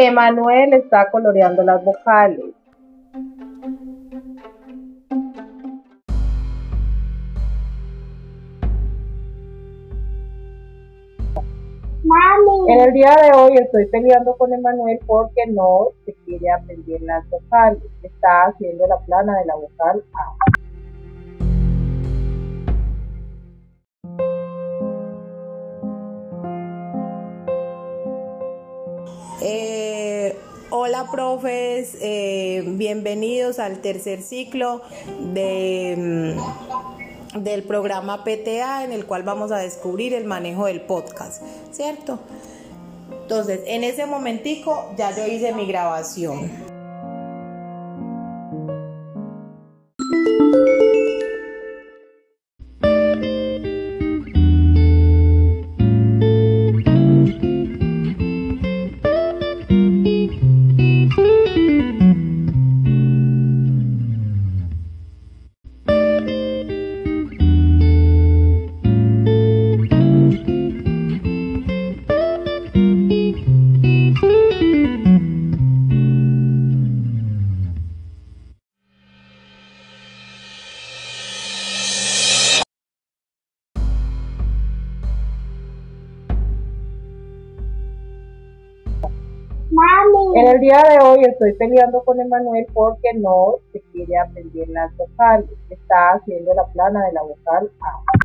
Emanuel está coloreando las vocales. En el día de hoy estoy peleando con Emanuel porque no se quiere aprender las vocales. Está haciendo la plana de la vocal A. hola profes, eh, bienvenidos al tercer ciclo de, mm, del programa PTA en el cual vamos a descubrir el manejo del podcast, ¿cierto? Entonces, en ese momentico ya yo hice mi grabación. En el día de hoy estoy peleando con Emanuel porque no se quiere aprender las vocales. Está haciendo la plana de la vocal A.